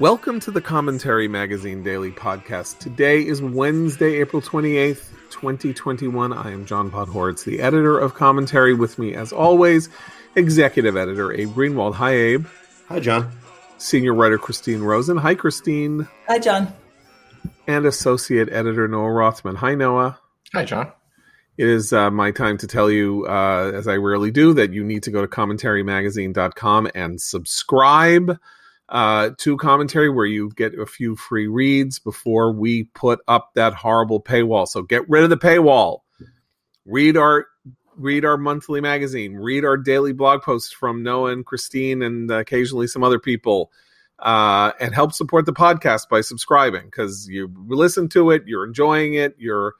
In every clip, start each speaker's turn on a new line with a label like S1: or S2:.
S1: Welcome to the Commentary Magazine Daily Podcast. Today is Wednesday, April 28th, 2021. I am John Podhoretz, the editor of Commentary. With me, as always, executive editor Abe Greenwald. Hi, Abe.
S2: Hi, John.
S1: Senior writer Christine Rosen. Hi, Christine.
S3: Hi, John.
S1: And associate editor Noah Rothman. Hi, Noah.
S4: Hi, John.
S1: It is uh, my time to tell you, uh, as I rarely do, that you need to go to commentarymagazine.com and subscribe uh, to commentary where you get a few free reads before we put up that horrible paywall. So get rid of the paywall. Read our read our monthly magazine. Read our daily blog posts from Noah and Christine and occasionally some other people. Uh, and help support the podcast by subscribing because you listen to it, you're enjoying it, you're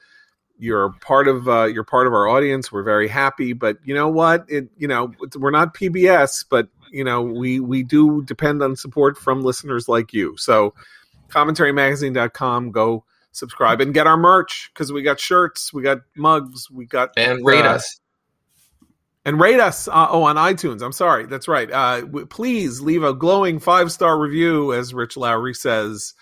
S1: you're part of uh, you're part of our audience. We're very happy, but you know what? It you know we're not PBS, but you know we we do depend on support from listeners like you. So commentarymagazine.com, go subscribe and get our merch because we got shirts, we got mugs, we got
S4: and rate uh, us
S1: and rate us. Uh, oh, on iTunes. I'm sorry, that's right. Uh, w- please leave a glowing five star review, as Rich Lowry says.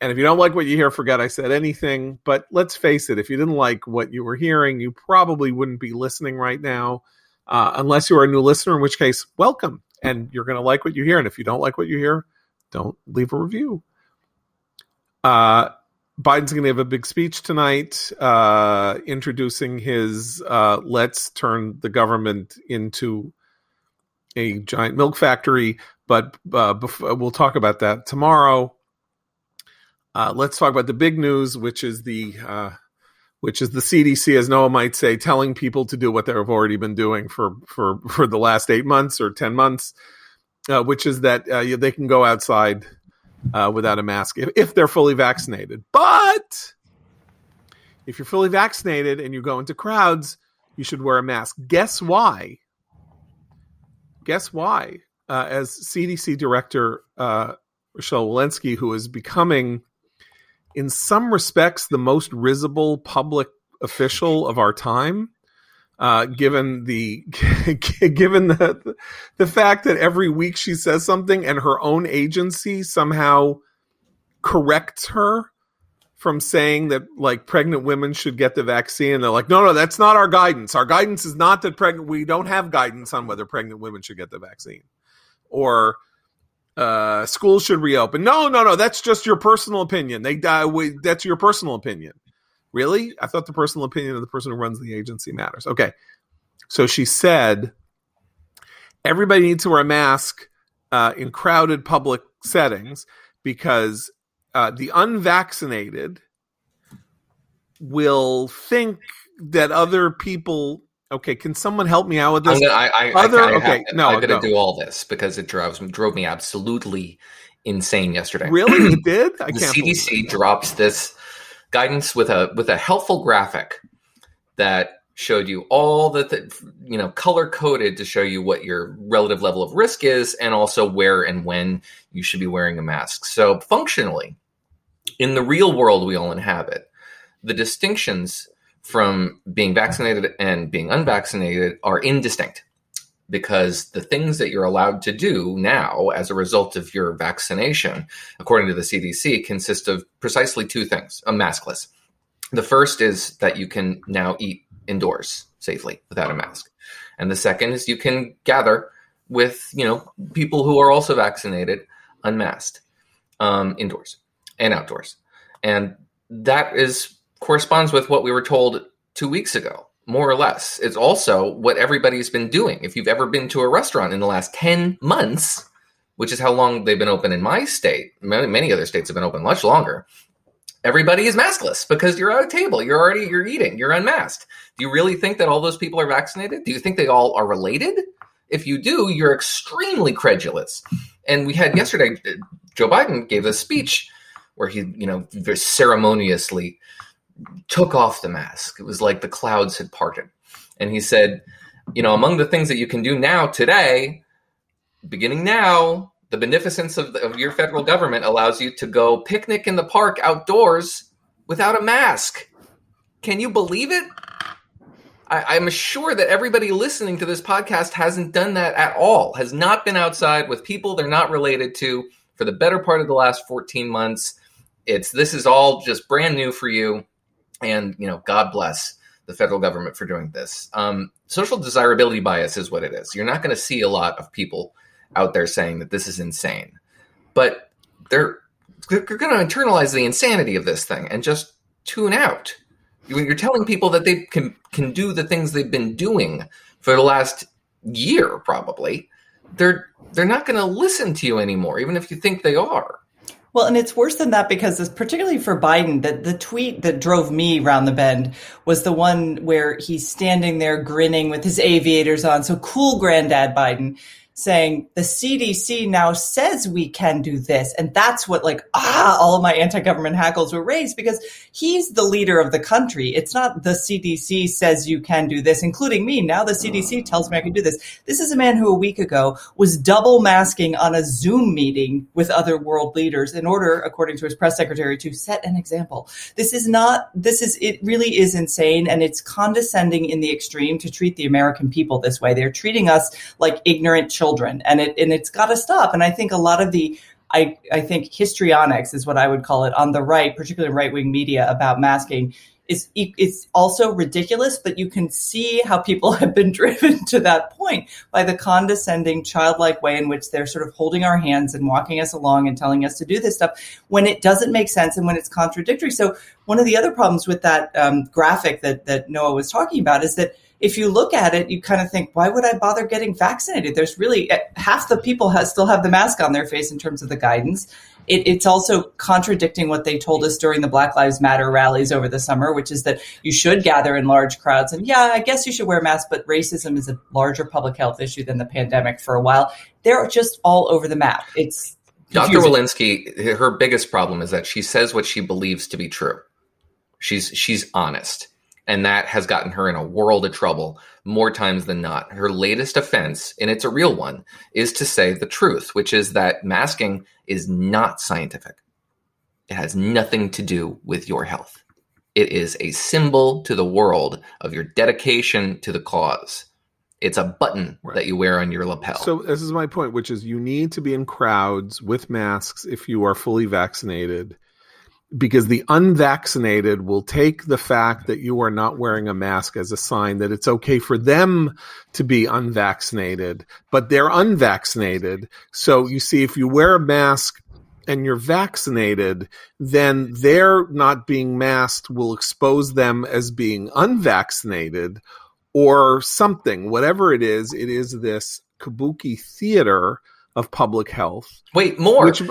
S1: And if you don't like what you hear, forget I said anything. But let's face it, if you didn't like what you were hearing, you probably wouldn't be listening right now, uh, unless you are a new listener, in which case, welcome. And you're going to like what you hear. And if you don't like what you hear, don't leave a review. Uh, Biden's going to have a big speech tonight, uh, introducing his uh, let's turn the government into a giant milk factory. But uh, bef- we'll talk about that tomorrow. Uh, let's talk about the big news, which is the uh, which is the CDC, as Noah might say, telling people to do what they've already been doing for for for the last eight months or ten months, uh, which is that uh, they can go outside uh, without a mask if, if they're fully vaccinated. But if you're fully vaccinated and you go into crowds, you should wear a mask. Guess why? Guess why? Uh, as CDC director Rochelle Walensky, who is becoming in some respects the most risible public official of our time. Uh, given the given the the fact that every week she says something and her own agency somehow corrects her from saying that like pregnant women should get the vaccine and they're like no no that's not our guidance our guidance is not that pregnant we don't have guidance on whether pregnant women should get the vaccine or uh, schools should reopen. No, no, no. That's just your personal opinion. They die. We, that's your personal opinion. Really? I thought the personal opinion of the person who runs the agency matters. Okay. So she said everybody needs to wear a mask uh, in crowded public settings because uh, the unvaccinated will think that other people Okay, can someone help me out with this?
S4: Gonna, I, I, Other, I, okay, no, I'm going to do all this because it drove drove me absolutely insane yesterday.
S1: Really, it did.
S4: I the can't CDC drops this guidance with a with a helpful graphic that showed you all the th- you know color coded to show you what your relative level of risk is and also where and when you should be wearing a mask. So functionally, in the real world we all inhabit, the distinctions from being vaccinated and being unvaccinated are indistinct because the things that you're allowed to do now as a result of your vaccination, according to the CDC, consist of precisely two things a maskless. The first is that you can now eat indoors safely without a mask. And the second is you can gather with, you know, people who are also vaccinated unmasked um, indoors and outdoors. And that is corresponds with what we were told two weeks ago, more or less. It's also what everybody's been doing. If you've ever been to a restaurant in the last 10 months, which is how long they've been open in my state, many, many other states have been open much longer. Everybody is maskless because you're at a table. You're already you're eating. You're unmasked. Do you really think that all those people are vaccinated? Do you think they all are related? If you do, you're extremely credulous. And we had yesterday, Joe Biden gave a speech where he, you know, very ceremoniously took off the mask. It was like the clouds had parted. And he said, you know, among the things that you can do now, today, beginning now, the beneficence of, of your federal government allows you to go picnic in the park outdoors without a mask. Can you believe it? I, am sure that everybody listening to this podcast hasn't done that at all, has not been outside with people they're not related to for the better part of the last 14 months. It's this is all just brand new for you, and you know, God bless the federal government for doing this. Um, social desirability bias is what it is. You're not going to see a lot of people out there saying that this is insane, but they're they're going to internalize the insanity of this thing and just tune out. When you're telling people that they can can do the things they've been doing for the last year, probably, they're they're not going to listen to you anymore, even if you think they are.
S2: Well, and it's worse than that because, this, particularly for Biden, that the tweet that drove me round the bend was the one where he's standing there grinning with his aviators on. So cool, Granddad Biden saying the CDC now says we can do this. And that's what like, ah, all of my anti-government hackles were raised because he's the leader of the country. It's not the CDC says you can do this, including me. Now the CDC mm. tells me I can do this. This is a man who a week ago was double masking on a Zoom meeting with other world leaders in order, according to his press secretary, to set an example. This is not, this is, it really is insane. And it's condescending in the extreme to treat the American people this way. They're treating us like ignorant children and it and it's got to stop and i think a lot of the I, I think histrionics is what I would call it on the right, particularly right wing media about masking is it's also ridiculous, but you can see how people have been driven to that point by the condescending, childlike way in which they're sort of holding our hands and walking us along and telling us to do this stuff when it doesn't make sense and when it's contradictory. So one of the other problems with that um, graphic that that Noah was talking about is that if you look at it, you kind of think, why would I bother getting vaccinated? There's really eh, half the people have, still have the mask on their face in terms of the guidance. It, it's also contradicting what they told us during the Black Lives Matter rallies over the summer, which is that you should gather in large crowds. And yeah, I guess you should wear masks, but racism is a larger public health issue than the pandemic for a while. They're just all over the map. It's
S4: Dr. Walensky, her biggest problem is that she says what she believes to be true. She's she's honest and that has gotten her in a world of trouble more times than not. Her latest offense, and it's a real one, is to say the truth, which is that masking is not scientific. It has nothing to do with your health. It is a symbol to the world of your dedication to the cause. It's a button right. that you wear on your lapel.
S1: So this is my point, which is you need to be in crowds with masks if you are fully vaccinated because the unvaccinated will take the fact that you are not wearing a mask as a sign that it's okay for them to be unvaccinated, but they're unvaccinated. So you see, if you wear a mask and you're vaccinated, then their not being masked will expose them as being unvaccinated or something. Whatever it is, it is this kabuki theater of public health.
S4: Wait, more. Which,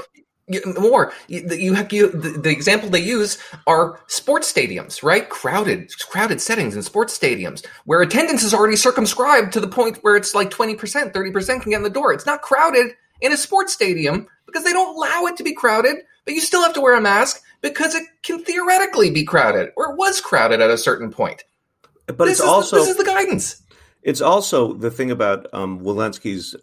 S4: more. You, have you, the, the, example they use are sports stadiums right? Crowded crowded settings in sports stadiums where attendance is already circumscribed to the point where it's like 20% 30% can get in the door. It's not crowded in a sports stadium because they don't allow it to be crowded but you still have to wear a mask because it can theoretically be crowded or it was crowded at a certain point.
S3: But this it's also
S4: the, this is the guidance.
S3: it's also the thing about um, Walensky's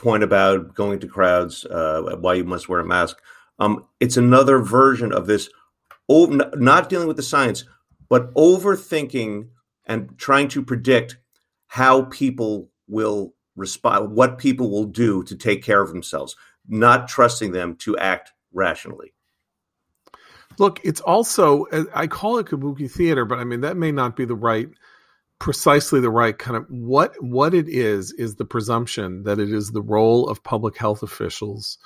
S3: point about going to crowds, uh, why you must wear a mask. Um, it's another version of this, not dealing with the science, but overthinking and trying to predict how people will respond, what people will do to take care of themselves, not trusting them to act rationally.
S1: Look, it's also, I call it kabuki theater, but I mean, that may not be the right precisely the right kind of what what it is is the presumption that it is the role of public health officials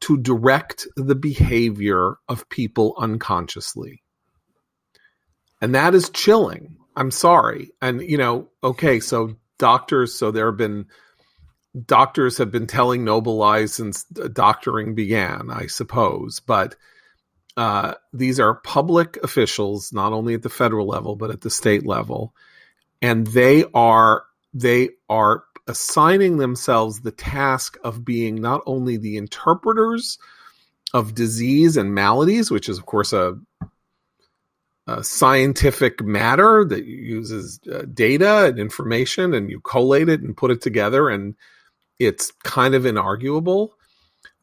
S1: to direct the behavior of people unconsciously. And that is chilling. I'm sorry. And you know okay so doctors so there have been doctors have been telling noble lies since doctoring began i suppose. But uh, these are public officials not only at the federal level but at the state level and they are they are assigning themselves the task of being not only the interpreters of disease and maladies, which is of course a, a scientific matter that uses uh, data and information, and you collate it and put it together, and it's kind of inarguable.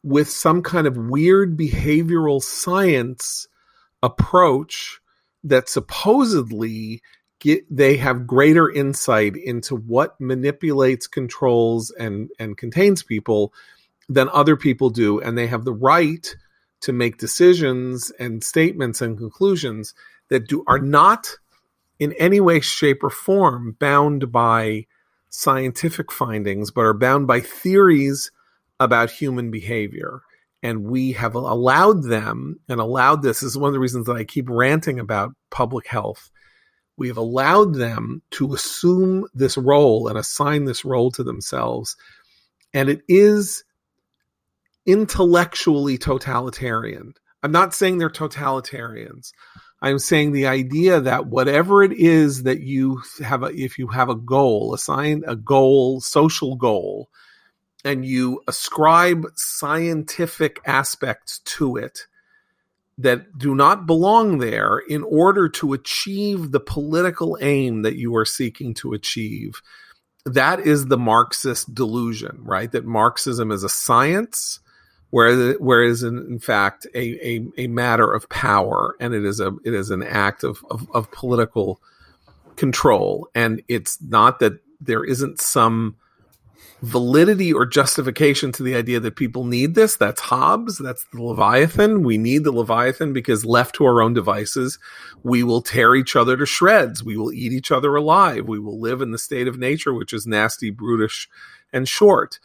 S1: With some kind of weird behavioral science approach that supposedly get they have greater insight into what manipulates controls and and contains people than other people do, and they have the right to make decisions and statements and conclusions that do are not in any way, shape, or form bound by scientific findings, but are bound by theories about human behavior. And we have allowed them and allowed this, this is one of the reasons that I keep ranting about public health. We have allowed them to assume this role and assign this role to themselves. And it is intellectually totalitarian. I'm not saying they're totalitarians. I'm saying the idea that whatever it is that you have, a, if you have a goal, assign a goal, social goal, and you ascribe scientific aspects to it that do not belong there in order to achieve the political aim that you are seeking to achieve, that is the Marxist delusion, right? That Marxism is a science whereas whereas in, fact a, a, a matter of power and it is a it is an act of, of, of political control and it's not that there isn't some validity or justification to the idea that people need this. That's hobbes. That's the leviathan. We need the leviathan because left to our own devices we will tear each other to shreds. We will eat each other alive. We will live in the state of nature which is nasty brutish and short.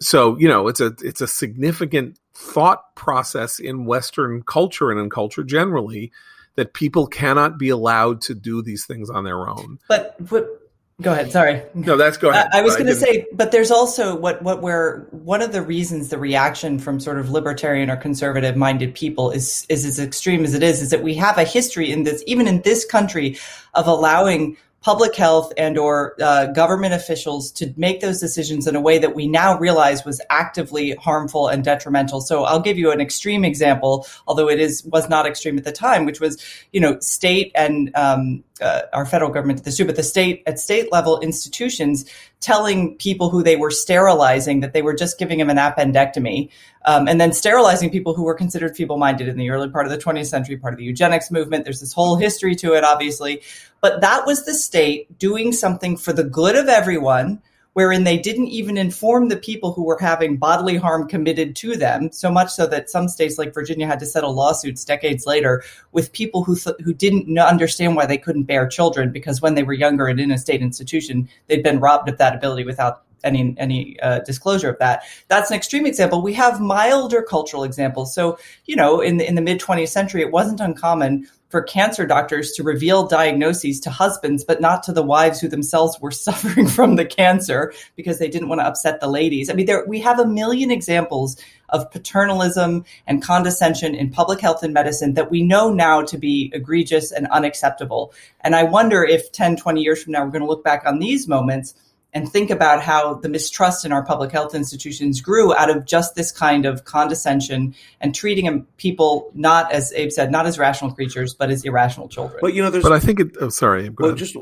S1: So you know it's a it's a significant thought process in western culture and in culture generally that people cannot be allowed to do these things on their own.
S2: But but go ahead sorry.
S1: No that's go ahead.
S2: I, was going to say but there's also what what where one of the reasons the reaction from sort of libertarian or conservative minded people is is as extreme as it is is that we have a history in this even in this country of allowing public health and or uh, government officials to make those decisions in a way that we now realize was actively harmful and detrimental. So I'll give you an extreme example, although it is was not extreme at the time, which was you know state and um, uh, our federal government at this too, but the state at state level institutions telling people who they were sterilizing that they were just giving them an appendectomy, um, and then sterilizing people who were considered feeble minded in the early part of the 20th century, part of the eugenics movement. There's this whole history to it, obviously, but that was the state doing something for the good of everyone wherein they didn't even inform the people who were having bodily harm committed to them, so much so that some states like Virginia had to settle lawsuits decades later with people who th- who didn't understand why they couldn't bear children because when they were younger and in a state institution, they'd been robbed of that ability without any any uh, disclosure of that. That's an extreme example. We have milder cultural examples. So you know, in the, in the mid 20th century, it wasn't uncommon for cancer doctors to reveal diagnoses to husbands, but not to the wives who themselves were suffering from the cancer because they didn't want to upset the ladies. I mean, there, we have a million examples of paternalism and condescension in public health and medicine that we know now to be egregious and unacceptable. And I wonder if 10, 20 years from now, we're going to look back on these moments and think about how the mistrust in our public health institutions grew out of just this kind of condescension and treating people not as Abe said, not as rational creatures, but as irrational children.
S3: But you know, there's.
S1: But I think it. Oh, sorry.
S3: Go well, ahead. just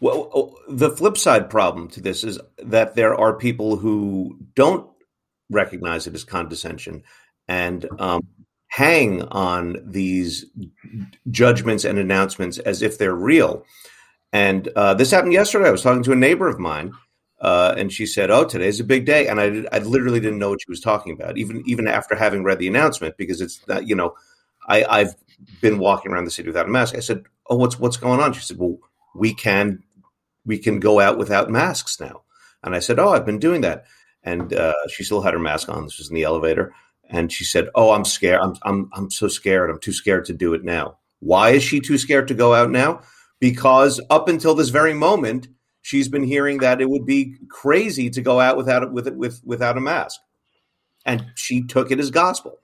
S3: well, oh, the flip side problem to this is that there are people who don't recognize it as condescension and um, hang on these judgments and announcements as if they're real. And uh, this happened yesterday. I was talking to a neighbor of mine uh, and she said, "Oh, today's a big day," and I, I literally didn't know what she was talking about, even even after having read the announcement, because it's that you know, I, I've been walking around the city without a mask. I said, "Oh, what's what's going on?" She said, "Well, we can we can go out without masks now," and I said, "Oh, I've been doing that," and uh, she still had her mask on. This was in the elevator, and she said, "Oh, I'm scared. I'm I'm I'm so scared. I'm too scared to do it now." Why is she too scared to go out now? Because up until this very moment she's been hearing that it would be crazy to go out without with it with without a mask, and she took it as gospel.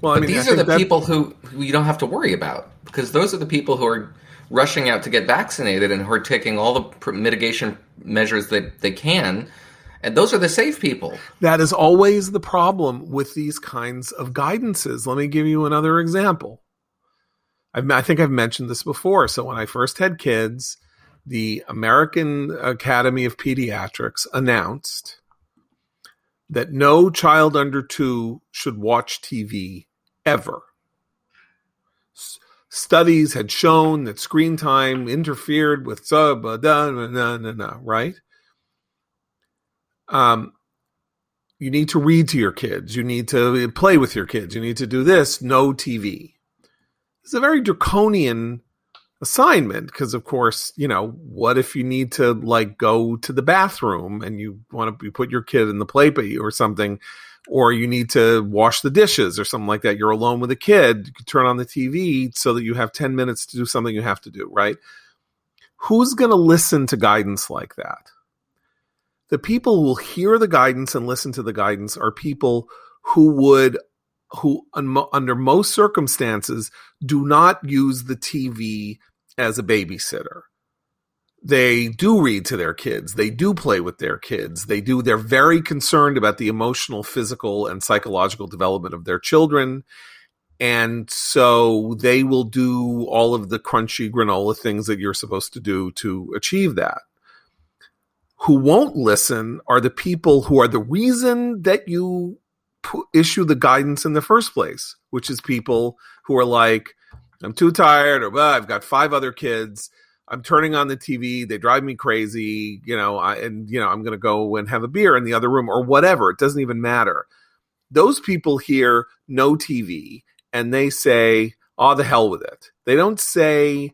S4: Well, I but mean, these I are the that... people who, who you don't have to worry about because those are the people who are rushing out to get vaccinated and who are taking all the mitigation measures that they can. And those are the safe people.
S1: That is always the problem with these kinds of guidances. Let me give you another example. I've, I think I've mentioned this before. So when I first had kids, the American Academy of Pediatrics announced that no child under two should watch TV ever. S- studies had shown that screen time interfered with sub, right? Um, you need to read to your kids, you need to play with your kids, you need to do this, no TV. It's a very draconian assignment because of course you know what if you need to like go to the bathroom and you want to put your kid in the play or something or you need to wash the dishes or something like that. You're alone with a kid you can turn on the tv so that you have 10 minutes to do something you have to do right? Who's going to listen to guidance like that? The people who will hear the guidance and listen to the guidance are people who would who under most circumstances do not use the TV as a babysitter. They do read to their kids. They do play with their kids. They do. They're very concerned about the emotional, physical, and psychological development of their children. And so they will do all of the crunchy granola things that you're supposed to do to achieve that. Who won't listen are the people who are the reason that you issue the guidance in the first place, which is people who are like, I'm too tired, or well, I've got five other kids. I'm turning on the TV. They drive me crazy, you know, I, and, you know, I'm going to go and have a beer in the other room or whatever. It doesn't even matter. Those people hear no TV and they say, oh, the hell with it. They don't say,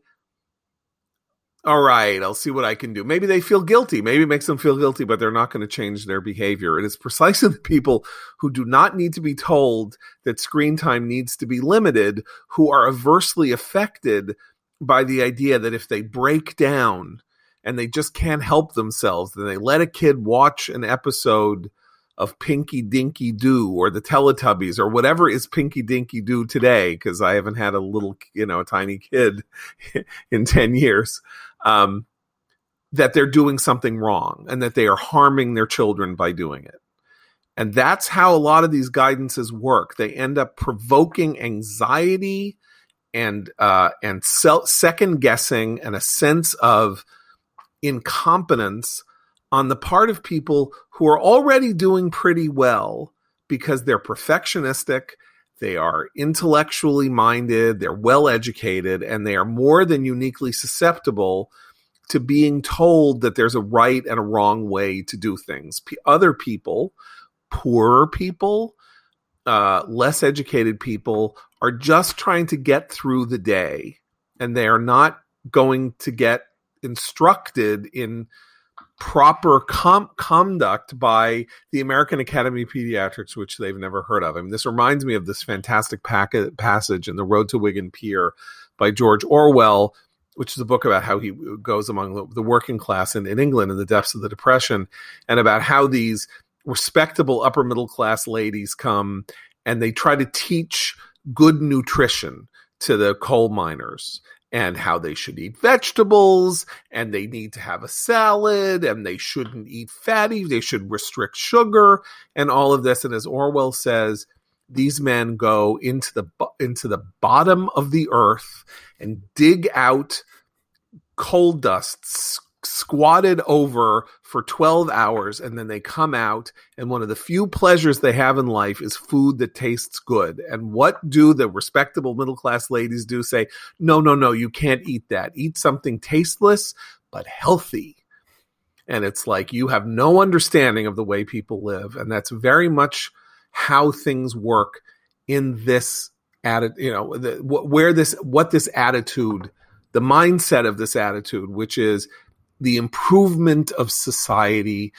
S1: all right, I'll see what I can do. Maybe they feel guilty. Maybe it makes them feel guilty, but they're not going to change their behavior. It is precisely the people who do not need to be told that screen time needs to be limited who are aversely affected by the idea that if they break down and they just can't help themselves, then they let a kid watch an episode of Pinky Dinky Doo or the Teletubbies or whatever is Pinky Dinky Doo today, because I haven't had a little, you know, a tiny kid in 10 years um, that they're doing something wrong and that they are harming their children by doing it. And that's how a lot of these guidances work. They end up provoking anxiety and uh, and second guessing and a sense of incompetence on the part of people who are already doing pretty well because they're perfectionistic, they are intellectually minded, they're well educated, and they are more than uniquely susceptible to being told that there's a right and a wrong way to do things. P- other people, poorer people, uh, less educated people, are just trying to get through the day, and they are not going to get instructed in proper com- conduct by the American Academy of Pediatrics, which they've never heard of. I mean, this reminds me of this fantastic packet, passage in The Road to Wigan Pier by George Orwell, which is a book about how he goes among the, working class in, in England in the depths of the Depression, and about how these respectable upper middle class ladies come and they try to teach good nutrition to the coal miners and how they should eat vegetables and they need to have a salad and they shouldn't eat fatty they should restrict sugar and all of this. And as orwell says these men go into the into the bottom of the earth and dig out coal dust squatted over for 12 hours and then they come out and one of the few pleasures they have in life is food that tastes good. And what do the respectable middle class ladies do? Say no no no you can't eat that. Eat something tasteless but healthy. And it's like you have no understanding of the way people live and that's very much how things work in this attitude you know the, where this what this attitude the mindset of this attitude which is the improvement of society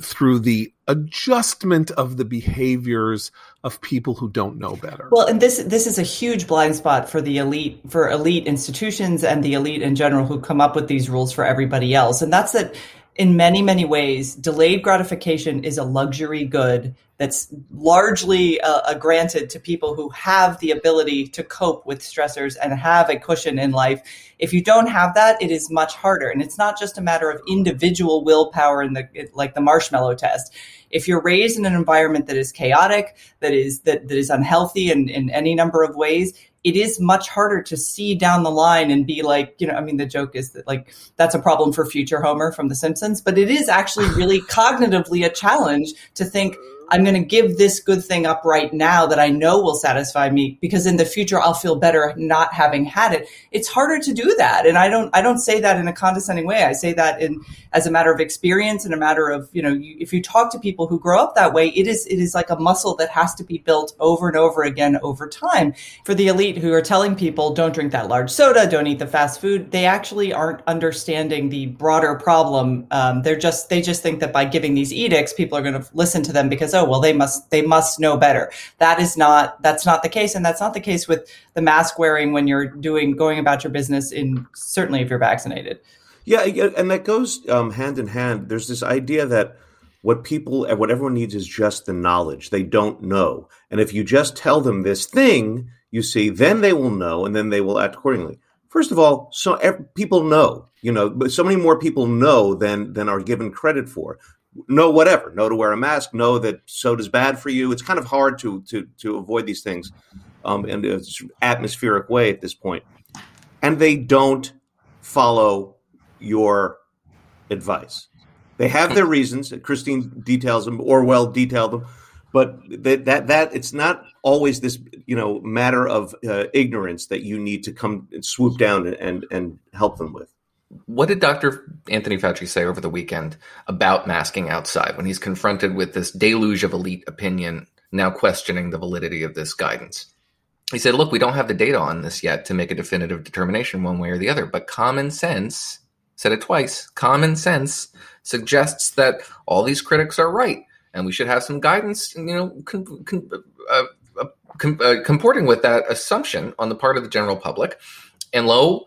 S1: through the adjustment of the behaviors of people who don't know better.
S2: Well, and this this is a huge blind spot for the elite for elite institutions and the elite in general who come up with these rules for everybody else. And that's that in many, many ways, delayed gratification is a luxury good that's largely uh, uh, granted to people who have the ability to cope with stressors and have a cushion in life. If you don't have that, it is much harder. And it's not just a matter of individual willpower in the like the marshmallow test. If you're raised in an environment that is chaotic, that is that, that is unhealthy in, in any number of ways, it is much harder to see down the line and be like, you know, I mean, the joke is that like that's a problem for future Homer from The Simpsons, but it is actually really cognitively a challenge to think I'm going to give this good thing up right now that I know will satisfy me because in the future I'll feel better not having had it. It's harder to do that. And I don't, I don't say that in a condescending way. I say that in, as a matter of experience and a matter of, you know, you, if you talk to people who grow up that way, it is, it is like a muscle that has to be built over and over again over time. For the elite who are telling people don't drink that large soda, don't eat the fast food, they actually aren't understanding the broader problem. Um, they're just, they just think that by giving these edicts, people are going to listen to them because, oh, well, they must, they must know better. That is not, that's not the case. And that's not the case with the mask wearing when you're doing, going about your business in, certainly if you're vaccinated.
S3: Yeah, and that goes um, hand in hand. There's this idea that what people, what everyone needs is just the knowledge. They don't know, and if you just tell them this thing, you see, then they will know, and then they will act accordingly. First of all, so people know, you know, but so many more people know than than are given credit for. Know whatever, know to wear a mask, know that soda's bad for you. It's kind of hard to to to avoid these things um, in an atmospheric way at this point, and they don't follow your advice. They have their reasons. Christine details them. Orwell detailed them, but that that, that it's not always this you know matter of uh, ignorance that you need to come and swoop down and and help them with.
S4: What did Dr. Anthony Fauci say over the weekend about masking outside when he's confronted with this deluge of elite opinion now questioning the validity of this guidance? He said, Look, we don't have the data on this yet to make a definitive determination one way or the other, but common sense said it twice. Common sense suggests that all these critics are right, and we should have some guidance, you know, con, con, uh, uh, com, uh, comporting with that assumption on the part of the general public. And lo,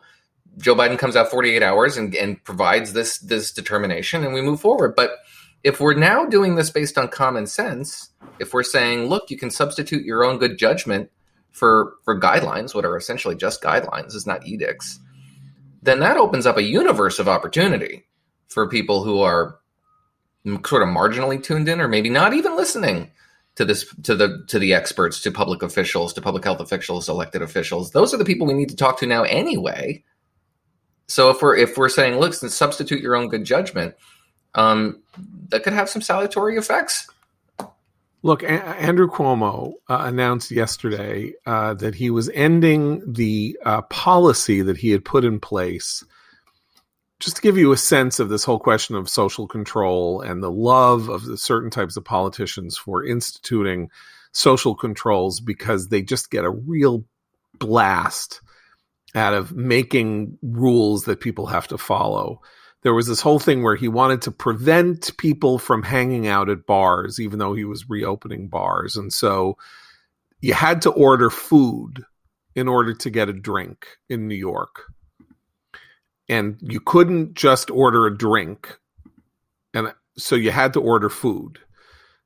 S4: Joe Biden comes out 48 hours and, and provides this this determination, and we move forward. But if we're now doing this based on common sense, if we're saying, look, you can substitute your own good judgment for for guidelines, what are essentially just guidelines, is not edicts then that opens up a universe of opportunity for people who are sort of marginally tuned in or maybe not even listening to this to the to the experts to public officials to public health officials elected officials those are the people we need to talk to now anyway so if we're if we're saying look substitute your own good judgment um, that could have some salutary effects
S1: Look, a- Andrew Cuomo uh, announced yesterday uh, that he was ending the uh, policy that he had put in place. Just to give you a sense of this whole question of social control and the love of the certain types of politicians for instituting social controls because they just get a real blast out of making rules that people have to follow there was this whole thing where he wanted to prevent people from hanging out at bars, even though he was reopening bars. And so you had to order food in order to get a drink in New York. And you couldn't just order a drink. And so you had to order food.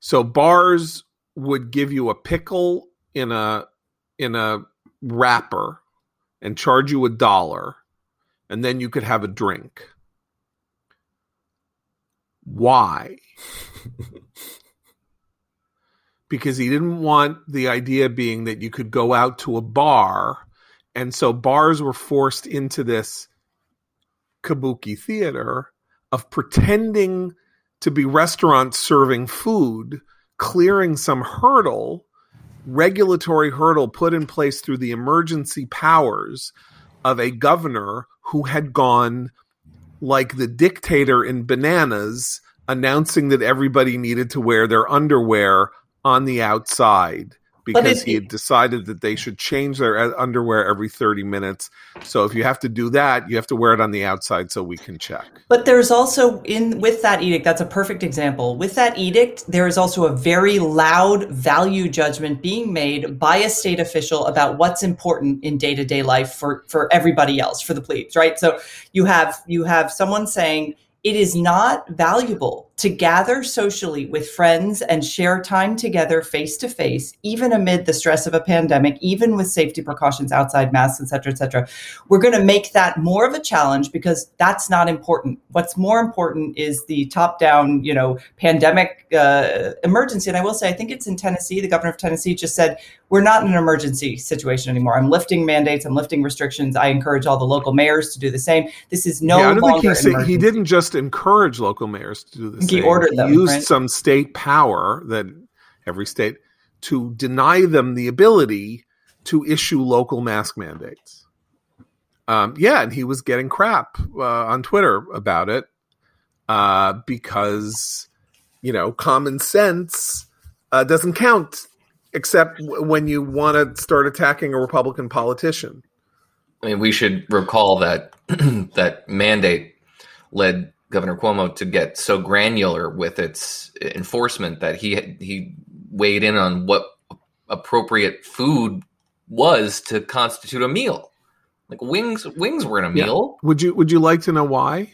S1: So bars would give you a pickle in a in a wrapper and charge you a dollar and then you could have a drink why? because he didn't want the idea being that you could go out to a bar. And so bars were forced into this kabuki theater of pretending to be restaurants serving food, clearing some hurdle, regulatory hurdle put in place through the emergency powers of a governor who had gone like the dictator in Bananas announcing that everybody needed to wear their underwear on the outside because he had decided that they should change their uh, underwear every 30 minutes. So if you have to do that, you have to wear it on the outside so we can check.
S2: But there's also in with that edict, that's a perfect example. With that edict, there is also a very loud value judgment being made by a state official about what's important in day-to-day life for for everybody else, for the plebes, right? So you have you have someone saying it is not valuable to gather socially with friends and share time together face to face, even amid the stress of a pandemic, even with safety precautions outside masks, et cetera, et cetera. We're going to make that more of a challenge because that's not important. What's more important is the top down, you know, pandemic uh, emergency. And I will say, I think it's in Tennessee. The governor of Tennessee just said, we're not in an emergency situation anymore. I'm lifting mandates. I'm lifting restrictions. I encourage all the local mayors to do the same. This is no yeah, I don't longer.
S1: Think he, he didn't just encourage local mayors to do the he ordered them. He used right? some state power that every state, to deny them the ability to issue local mask mandates. Um, yeah, and he was getting crap uh, on Twitter about it uh, because you know common sense uh, doesn't count except w- when you want to start attacking a Republican politician.
S4: I mean, we should recall that that mandate led Governor Cuomo to get so granular with its enforcement that he he weighed in on what appropriate food was to constitute a meal. Like wings, wings were in a
S1: Yeah.
S4: meal.
S1: Would you Would you like to know why?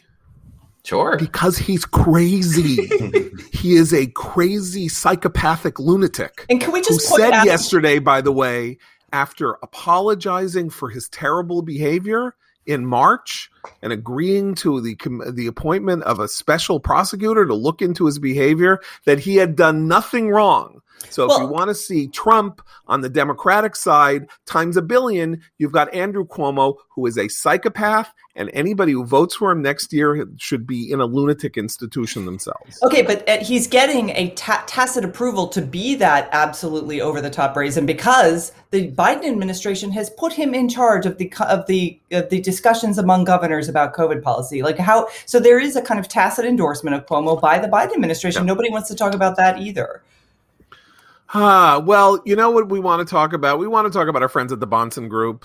S4: Sure.
S1: Because he's crazy. he is a crazy psychopathic lunatic.
S2: And can we
S1: who
S2: just point
S1: said
S2: out?
S1: yesterday, by the way, after apologizing for his terrible behavior in March and agreeing to the the appointment of a special prosecutor to look into his behavior, that he had done nothing wrong. So if you want to see Trump on the Democratic side times a billion, you've got Andrew Cuomo, who is a psychopath, and anybody who votes for him next year should be in a lunatic institution themselves.
S2: Okay, but uh, he's getting a ta- tacit approval to be that absolutely over the top brazen because the Biden administration has put him in charge of the of the of the discussions among governors about COVID policy. Like how so there is a kind of tacit endorsement of Cuomo by the Biden administration.
S1: Yeah.
S2: Nobody wants to talk about that either.
S1: Ah, well, you know what we want to talk about? We want to talk about our friends at the Bahnsen Group.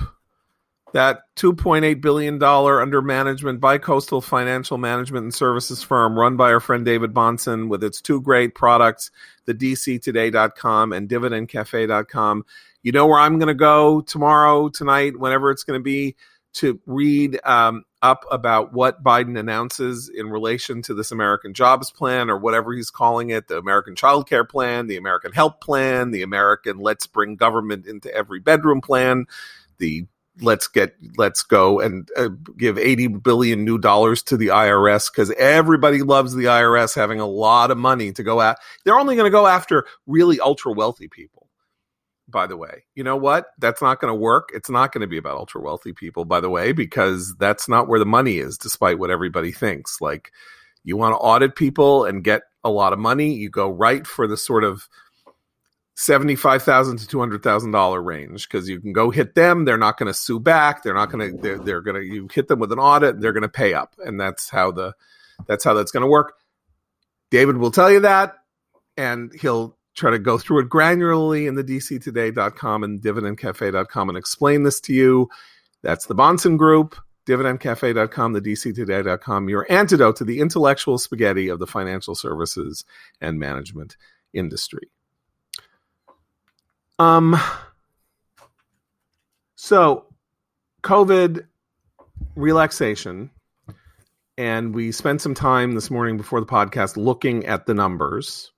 S1: That $2.8 billion under management by Coastal Financial Management and Services firm run by our friend David Bahnsen with its two great products, the DCToday.com and DividendCafe.com. You know where I'm going to go tomorrow, tonight, whenever it's going to be, to read um, up about what Biden announces in relation to this American Jobs Plan or whatever he's calling it the American Child Care Plan, the American Help Plan, the American Let's Bring Government into Every Bedroom Plan, the let's get let's go and uh, give 80 billion new dollars to the IRS cuz everybody loves the IRS having a lot of money to go at they're only going to go after really ultra wealthy people by the way you know what that's not going to work it's not going to be about ultra wealthy people by the way because that's not where the money is despite what everybody thinks like you want to audit people and get a lot of money you go right for the sort of seventy-five thousand to two hundred thousand dollar range because you can go hit them. They're not going to sue back. They're not going to. They're, they're going to. You hit them with an audit. And they're going to pay up, and that's how the that's how that's going to work. David will tell you that, and he'll try to go through it granularly in the dctoday.com and dividendcafe.com and explain this to you. That's the Bahnsen Group, dividendcafe.com, the dctoday.com, your antidote to the intellectual spaghetti of the financial services and management industry. Um, so COVID relaxation, and we spent some time this morning before the podcast looking at the numbers.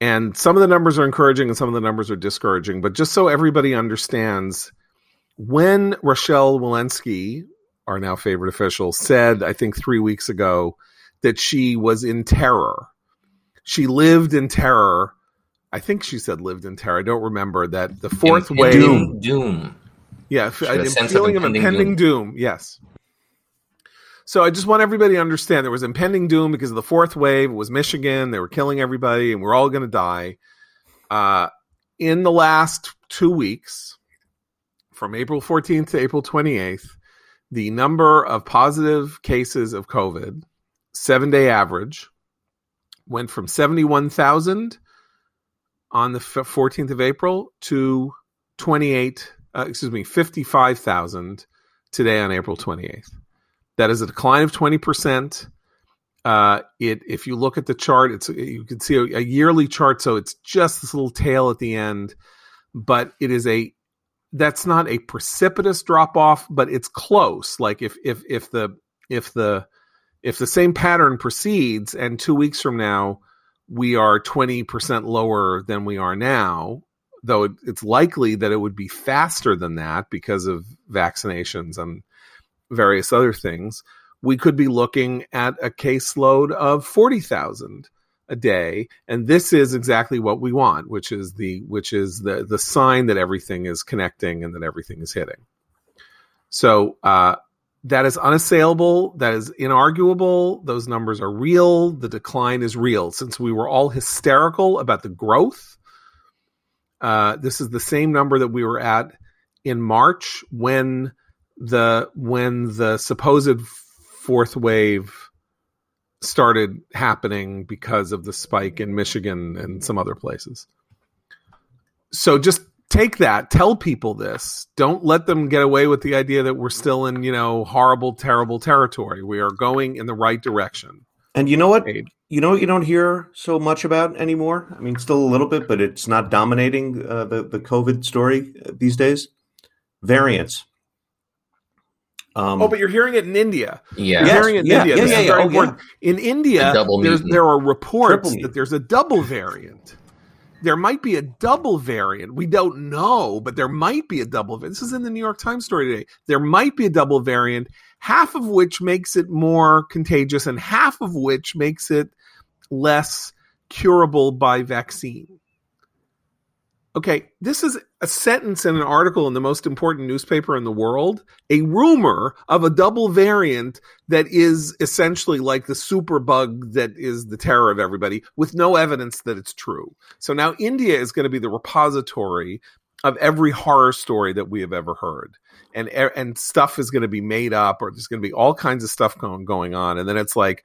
S1: And some of the numbers are encouraging and some of the numbers are discouraging. But just so everybody understands, when Rochelle Walensky, our now favorite official, said, I think three weeks ago, that she was in terror, she lived in terror. I think she said lived in terror. I don't remember that the fourth wave.
S4: Doom. Doom.
S1: Yeah,
S4: a
S1: a
S4: sense of
S1: feeling of
S4: impending
S1: impending doom. Yes. So I just want everybody to understand there was impending doom because of the fourth wave. It was Michigan. They were killing everybody, and we're all going to die. Uh, in the last two weeks, from April 14th to April 28th, the number of positive cases of COVID, seven day average, went from 71,000 on the f- 14th of April to 28, uh, excuse me, 55,000 today on April 28th. That is a decline of 20%. Uh, it if you look at the chart, it's you can see a, a yearly chart, so it's just this little tail at the end, but it is a that's not a precipitous drop off, but it's close. Like if if if the if the if the same pattern proceeds, and two weeks from now we are twenty percent lower than we are now, though it, it's likely that it would be faster than that because of vaccinations and various other things, we could be looking at a caseload of 40,000 a day and this is exactly what we want which is the which is the the sign that everything is connecting and that everything is hitting so uh that is unassailable. That is inarguable. Those numbers are real. The decline is real. Since we were all hysterical about the growth, uh, this is the same number that we were at in March when the when the supposed fourth wave started happening because of the spike in Michigan and some other places. So just take that, tell people this. Don't let them get away with the idea that we're still in, you know, horrible, terrible territory. We are going in the right direction.
S3: And you know what? You know what you don't hear so much about anymore? I mean, still a little bit, but it's not dominating uh, the, the COVID story these days. Variants.
S1: Um, oh, but you're hearing it in India.
S4: Yeah,
S1: you're
S3: yes,
S1: hearing it in
S3: yeah,
S1: India.
S3: yeah,
S1: This
S3: yeah, yeah. Oh,
S1: important. In India,
S4: A double
S1: there's,
S4: mutant.
S1: there are reports that there's a double variant. There might be a double variant. We don't know, but there might be a double. va- This is in the New York Times story today. There might be a double variant, half of which makes it more contagious, and half of which makes it less curable by vaccine. Okay, this is a sentence in an article in the most important newspaper in the world, a rumor of a double variant that is essentially like the super bug that is the terror of everybody with no evidence that it's true. So now India is going to be the repository of every horror story that we have ever heard. And and stuff is going to be made up or there's going to be all kinds of stuff going going on and then it's like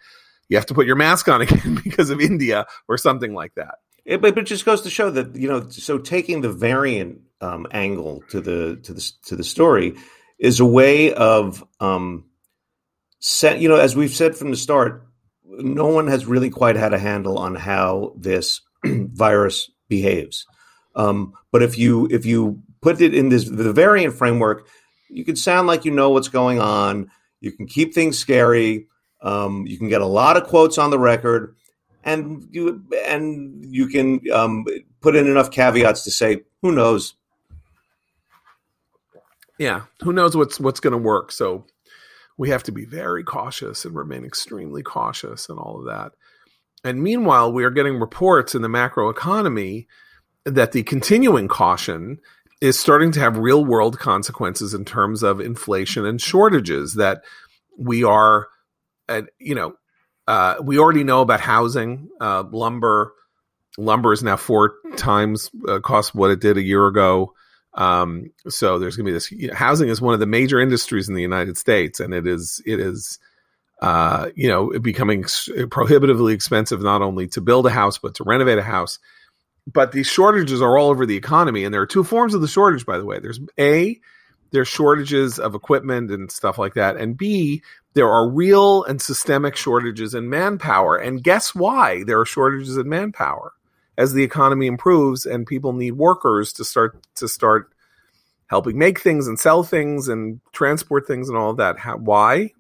S1: you have to put your mask on again because of India or something like that.
S3: It, but, it just goes to show that you know, so taking the variant um, angle to the to the to the story is a way of um, set. You know, as we've said from the start, no one has really quite had a handle on how this virus behaves. Um, but if you if you put it in this the variant framework, you can sound like you know what's going on. You can keep things scary. Um, you can get a lot of quotes on the record and you and you can um, put in enough caveats to say who knows?
S1: Yeah who knows what's what's going to work. So we have to be very cautious and remain extremely cautious and all of that. And meanwhile we are getting reports in the macro economy that the continuing caution is starting to have real world consequences in terms of inflation and shortages that we are at you know uh, we already know about housing uh, lumber lumber is now four times uh, cost what it did a year ago um, so there's going to be this you know, housing is one of the major industries in the United States, and it is it is uh, you know becoming prohibitively expensive not only to build a house but to renovate a house. But these shortages are all over the economy, and there are two forms of the shortage, by the way. There's a there's shortages of equipment and stuff like that, and B there are real and systemic shortages in manpower. And guess why there are shortages in manpower? as the economy improves and people need workers to start to start helping make things and sell things and transport things and all of that. How, why?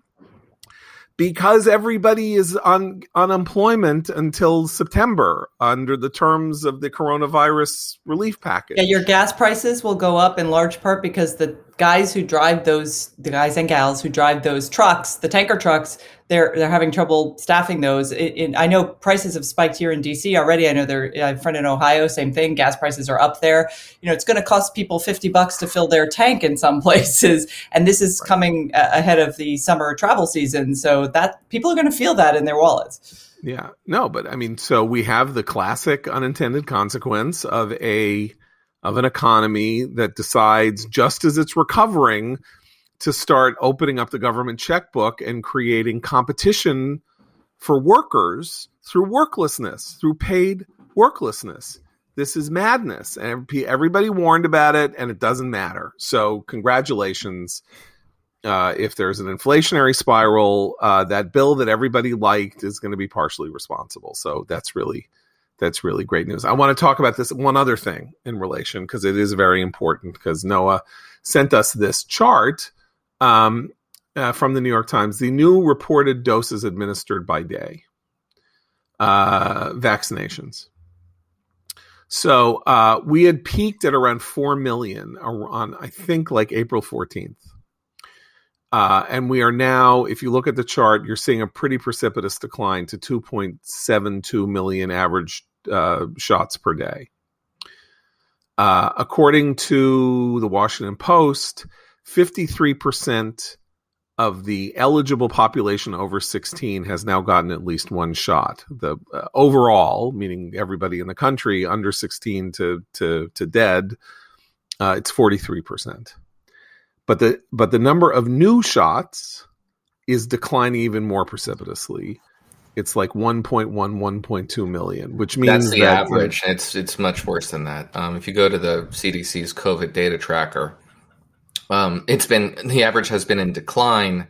S1: Because everybody is on unemployment until September under the terms of the coronavirus relief package.
S2: Yeah, your gas prices will go up in large part because the guys who drive those, the guys and gals who drive those trucks, the tanker trucks, they're they're having trouble staffing those. It, it, I know prices have spiked here in DC already. I know they're a friend in Ohio, same thing. Gas prices are up there. You know, it's going to cost people fifty bucks to fill their tank in some places, and this is coming ahead of the summer travel season. So that people are going to feel that in their wallets.
S1: Yeah, no, but I mean, so we have the classic unintended consequence of a of an economy that decides just as it's recovering to start opening up the government checkbook and creating competition for workers through worklessness, through paid worklessness. This is madness. And everybody warned about it, and it doesn't matter. So, congratulations. Uh, if there's an inflationary spiral, uh, that bill that everybody liked is going to be partially responsible. So that's really that's really great news. I want to talk about this one other thing in relation because it is very important. Because Noah sent us this chart um, uh, from the New York Times, the new reported doses administered by day uh, vaccinations. So uh, we had peaked at around 4 million on, I think, like April 14th. Uh, and we are now, if you look at the chart, you're seeing a pretty precipitous decline to 2.72 million average uh, shots per day. Uh, according to the Washington Post, 53% of the eligible population over 16 has now gotten at least one shot. The uh, overall, meaning everybody in the country under 16 to to to dead, uh, it's 43 percent. But the but the number of new shots is declining even more precipitously. It's like 1.1, 1.2 million, which means
S4: That's the
S1: that
S4: average. It's it's much worse than that. Um, if you go to the CDC's COVID data tracker, um, it's been the average has been in decline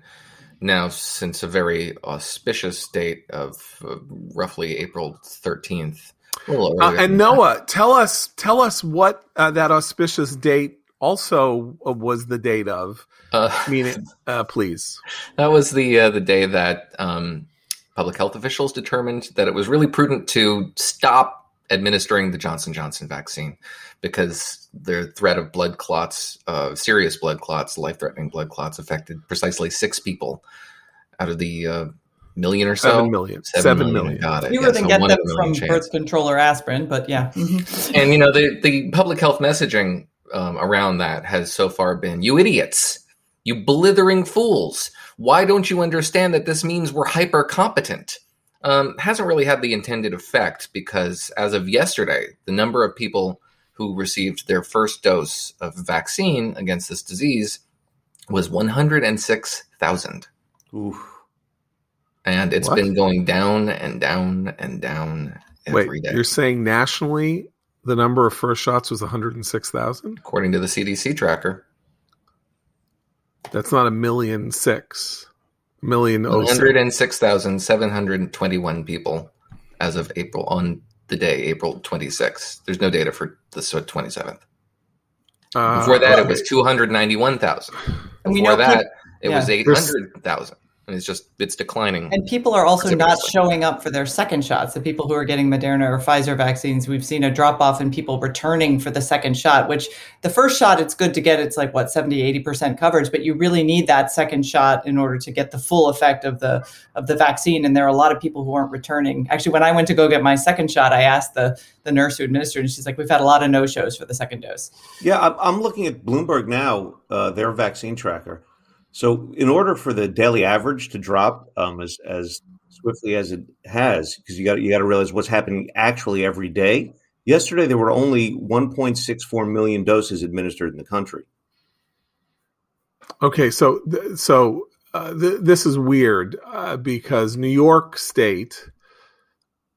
S4: now since a very auspicious date of uh, roughly April thirteenth.
S1: Uh, and Noah, tell us tell us what uh, that auspicious date also uh, was the date of.
S4: Uh,
S1: Meaning, uh, please.
S4: that was the uh, the day that um, public health officials determined that it was really prudent to stop administering the Johnson Johnson vaccine because the threat of blood clots, uh, serious blood clots, life threatening blood clots, affected precisely six people out of the uh, million or so.
S1: Seven million. Seven million.
S4: Got it.
S2: Fewer
S4: Yeah,
S2: than
S4: so
S2: get them from
S4: chance.
S2: birth control or aspirin, but yeah. Mhm.
S4: And you know the the public health messaging um, around that has so far been you idiots, you blithering fools. Why don't you understand that this means we're hyper competent? Um, hasn't really had the intended effect because as of yesterday, the number of people who received their first dose of vaccine against this disease was 106,000.
S3: Oof.
S4: And it's
S1: What?
S4: been going down and down and down every
S1: Wait,
S4: day,
S1: you're saying nationally the number of first shots was 106,000?
S4: according to the CDC tracker.
S1: That's not a million six. A million oh six.
S4: 106,721 people as of April on the day, April 26th. There's no data for the 27th.
S1: Uh,
S4: Before that, it
S1: okay.
S4: was 291,000.
S2: And we
S4: Before
S2: know
S4: that, it
S2: yeah.
S4: was 800,000. And it's just, it's declining.
S2: And people are also not showing up for their second shots. The people who are getting Moderna or Pfizer vaccines, we've seen a drop off in people returning for the second shot, which the first shot, it's good to get, it's like what, 70, 80% coverage, but you really need that second shot in order to get the full effect of the of the vaccine. And there are a lot of people who aren't returning. Actually, when I went to go get my second shot, I asked the, the nurse who administered, and she's like, we've had a lot of no shows for the second dose.
S3: Yeah, I'm, I'm looking at Bloomberg now, uh, their vaccine tracker. So, in order for the daily average to drop um, as as swiftly as it has, because you got you got to realize what's happening actually every day. Yesterday, there were only 1.64 million doses administered in the country.
S1: Okay, so so uh, th- this is weird uh, because New York State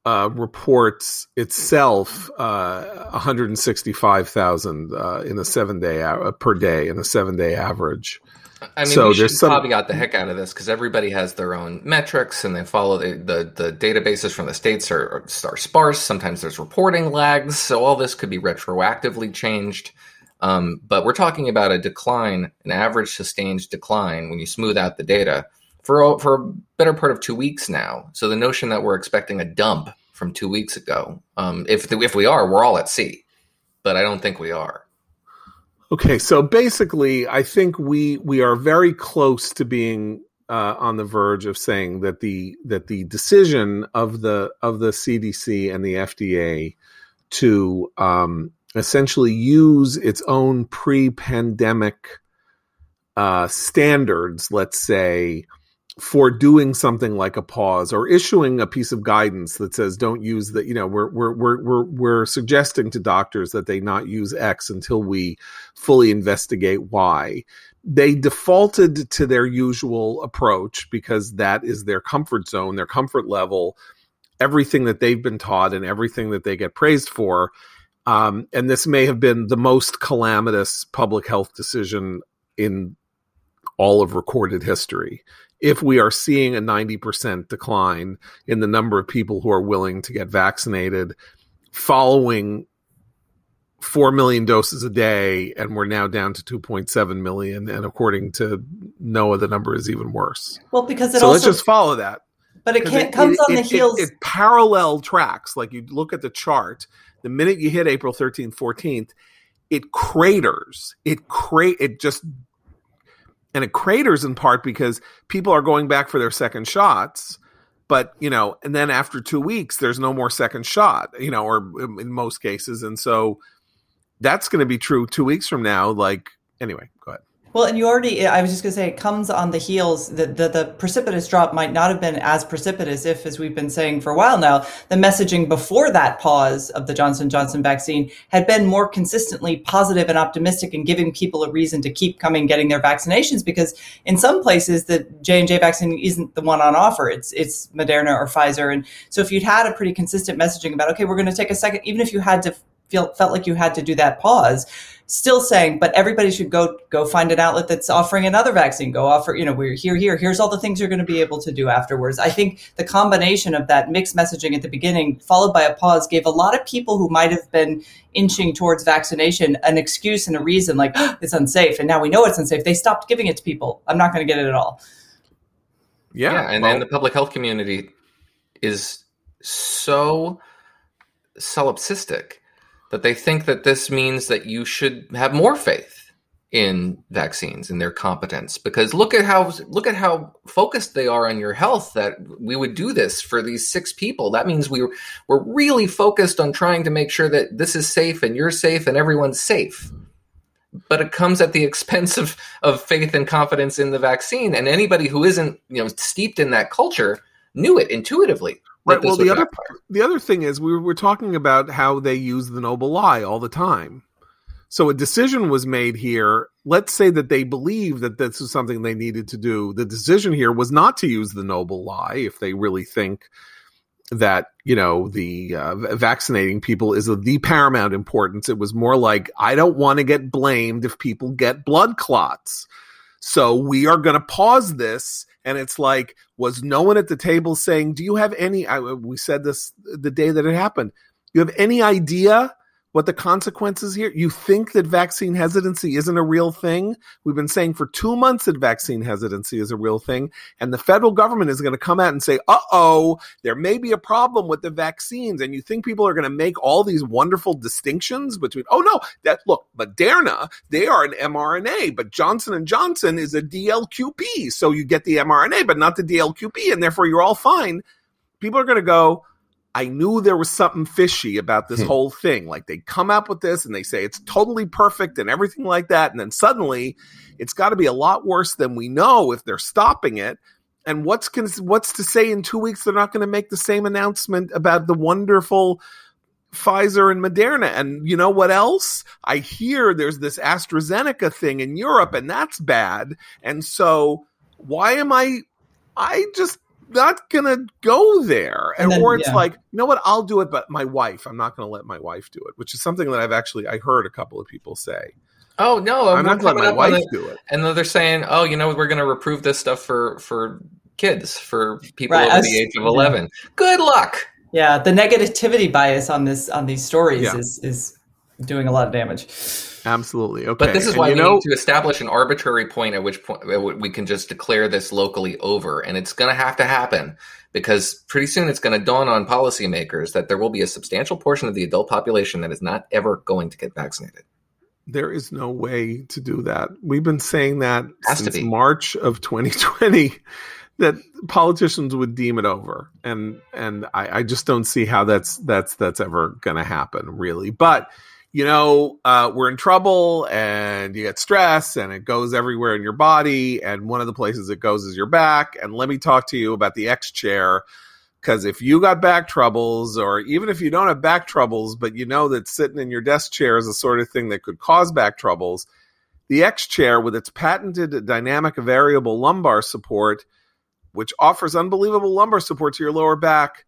S1: uh, reports itself uh, 165,000 uh, in a seven day uh, per day in a seven day average.
S4: I mean,
S1: So
S4: we should
S1: there's some-
S4: caveat the heck out of this because everybody has their own metrics and they follow the, the, the databases from the states are, are, sparse. Sometimes there's reporting lags. So all this could be retroactively changed. Um, but we're talking about a decline, an average sustained decline when you smooth out the data for, a- for a better part of two weeks now. So the notion that we're expecting a dump from two weeks ago, um, if, if we are, we're all at sea. But I don't think we are.
S1: Okay, so basically, I think we we are very close to being uh, on the verge of saying that the that the decision of the of the CDC and the FDA to um, essentially use its own pre-pandemic uh, standards, let's say, for doing something like a pause or issuing a piece of guidance that says don't use the you know we're we're we're we're, we're suggesting to doctors that they not use X until we fully investigate why they defaulted to their usual approach because that is their comfort zone their comfort level everything that they've been taught and everything that they get praised for. Um, and this may have been the most calamitous public health decision in all of recorded history if we are seeing a 90% decline in the number of people who are willing to get vaccinated following 4 million doses a day and we're now down to 2.7 million and according to noah the number is even worse.
S2: Well, because it
S1: so let's just follow that.
S2: But it, can't, comes on the
S1: it-
S2: heels.
S1: it parallel tracks. Like you look at the chart the minute you hit april 13th 14th it craters. It cra- it just and it craters in part because people are going back for their second shots but you know and then after two weeks there's no more second shot you know or in most cases. And so that's going to be true two weeks from now like anyway go ahead
S2: Well, and you already, I was just going to say, it comes on the heels, the, the, the, precipitous drop might not have been as precipitous if, as we've been saying for a while now, the messaging before that pause of the Johnson Johnson vaccine had been more consistently positive and optimistic and giving people a reason to keep coming getting their vaccinations because in some places the J&J vaccine isn't the one on offer. It's, it's Moderna or Pfizer. And so if you'd had a pretty consistent messaging about, okay, we're going to take a second, even if you had to feel, felt like you had to do that pause, still saying, but everybody should go go find an outlet that's offering another vaccine. Go offer, you know, we're here, here. Here's all the things you're going to be able to do afterwards. I think the combination of that mixed messaging at the beginning, followed by a pause, gave a lot of people who might have been inching towards vaccination an excuse and a reason, like oh, it's unsafe, and now we know it's unsafe. They stopped giving it to people. I'm not going to get it at all.
S4: Yeah, yeah and then the public health community is so solipsistic that they think that this means that you should have more faith in vaccines and their competence. Because look at how look at how focused they are on your health that we would do this for these six people. That means we we're really focused on trying to make sure that this is safe and you're safe and everyone's safe. But it comes at the expense of of faith and confidence in the vaccine. And anybody who isn't you know steeped in that culture knew it intuitively
S1: Right. Well, the other the other thing is we were talking about how they use the noble lie all the time. So a decision was made here. Let's say that they believe that this is something they needed to do. The decision here was not to use the noble lie if they really think that you know the uh, vaccinating people is of the paramount importance. It was more like I don't want to get blamed if people get blood clots. So we are going to pause this and it's like was no one at the table saying do you have any I, we said this the day that it happened. You have any idea what the consequences here? You think that vaccine hesitancy isn't a real thing? We've been saying for two months that vaccine hesitancy is a real thing, and the federal government is going to come out and say, "Uh oh, there may be a problem with the vaccines." And you think people are going to make all these wonderful distinctions between, "Oh no, that look, Moderna, they are an mRNA, but Johnson and Johnson is a DLQP, so you get the mRNA, but not the DLQP, and therefore you're all fine." People are going to go I knew there was something fishy about this hmm. whole thing. Like they come up with this and they say it's totally perfect and everything like that. And then suddenly it's got to be a lot worse than we know if they're stopping it. And what's what's to say in two weeks they're not going to make the same announcement about the wonderful Pfizer and Moderna. And you know what else? I hear there's this AstraZeneca thing in Europe and that's bad. And so why am I I just not gonna go there. And, and then, or it's yeah. like, you know what, I'll do it, but my wife, I'm not gonna let my wife do it, which is something that I've actually I heard a couple of people say.
S4: Oh no,
S1: I'm, not gonna let my wife do it.
S4: And then they're saying, oh, you know, we're gonna reprove this stuff for for kids, for people right, over the age of eleven. Yeah. Good luck.
S2: Yeah, the negativity bias on this on these stories yeah. is is doing a lot of damage.
S1: Absolutely. Okay.
S4: But this is why we know, need to establish an arbitrary point at which point we can just declare this locally over. And it's going to have to happen because pretty soon it's going to dawn on policymakers that there will be a substantial portion of the adult population that is not ever going to get vaccinated.
S1: There is no way to do that. We've been saying that since March of 2020 that politicians would deem it over, and and I, I just don't see how that's that's that's ever going to happen, really. But you know, uh, we're in trouble and you get stress and it goes everywhere in your body. And one of the places it goes is your back. And let me talk to you about the X chair. Because if you got back troubles, or even if you don't have back troubles, but you know that sitting in your desk chair is the sort of thing that could cause back troubles, the X chair, with its patented dynamic variable lumbar support, which offers unbelievable lumbar support to your lower back,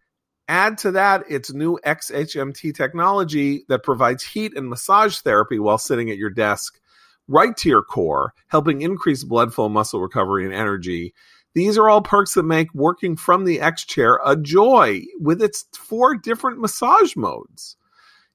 S1: Add to that its new XHMT technology that provides heat and massage therapy while sitting at your desk right to your core, helping increase blood flow, muscle recovery, and energy. These are all perks that make working from the X chair a joy with its four different massage modes.